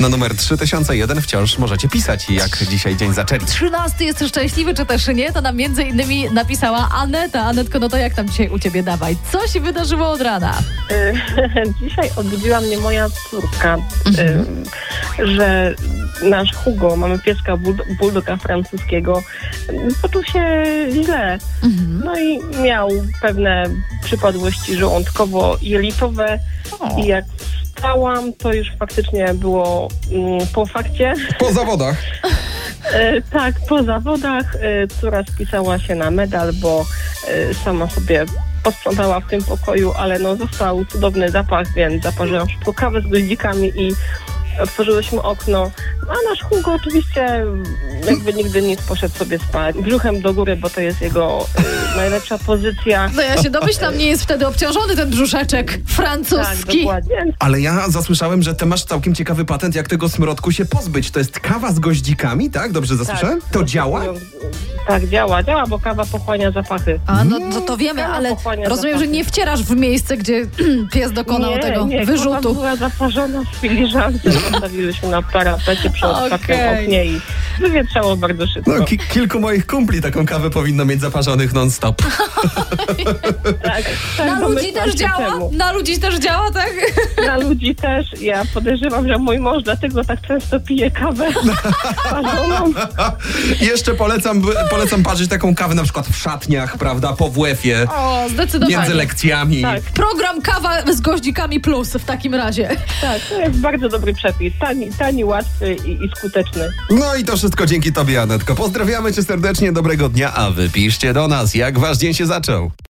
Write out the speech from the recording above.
Na numer 3001 wciąż możecie pisać, jak dzisiaj dzień zaczęli. 13 jest szczęśliwy, czy też nie? To nam między innymi napisała Aneta. Anetko, no to jak tam dzisiaj u ciebie dawaj? Co się wydarzyło od rana? Y, Dzisiaj obudziła mnie moja córka, y, że nasz Hugo, mamy pieska bul- bulldoga francuskiego, poczuł się źle. No i miał pewne przypadłości żołądkowo-jelitowe i jak wstałam, to już faktycznie było mm, po fakcie. Po zawodach. E, tak, po zawodach e, córa spisała się na medal, bo e, sama sobie posprzątała w tym pokoju, ale no został cudowny zapach, więc zaparzyłam szybko kawę z goździkami i otworzyłyśmy okno. A nasz Hugo oczywiście jakby nigdy nic poszedł sobie spać. Brzuchem do góry, bo to jest jego e, najlepsza pozycja. No ja się domyślam, nie jest wtedy obciążony ten brzuszeczek Tak, francuski. dokładnie. Ale ja zasłyszałem, że ty masz całkiem ciekawy patent, jak tego smrodku się pozbyć. To jest kawa z goździkami, tak? Dobrze zasłyszałem? To działa? Tak, działa, działa, bo kawa pochłania zapachy. A no to, to wiemy, Kawa ale pochłania rozumiem, że zapachy. nie wcierasz w miejsce, gdzie pies dokonał nie, tego nie, wyrzutu. Kawa była zaparzona w filiżance, zostawiliśmy na parapecie otwartym Okej. oknie i wywietrzało bardzo szybko. No, ki- kilku moich kumpli taką kawę powinno mieć zaparzonych non-stop. tak, tak, Na ludzi domyślam też działa? czemu. Na ludzi też działa, tak? Na ludzi też. Ja podejrzewam, że mój mąż dlatego tak często pije kawę parzoną. Jeszcze polecam, polecam parzyć taką kawę na przykład w szatniach, prawda? Po WF-ie, O, zdecydowanie. między lekcjami. Tak. Program kawa z goździkami plus w takim razie. Tak, to jest bardzo dobry przepis. Tani, tani łatwy i, i skuteczny. No i to wszystko dzięki tobie, Anetko. Pozdrawiamy cię serdecznie, dobrego dnia, a wy piszcie do nas, jak wasz dzień się zaczął.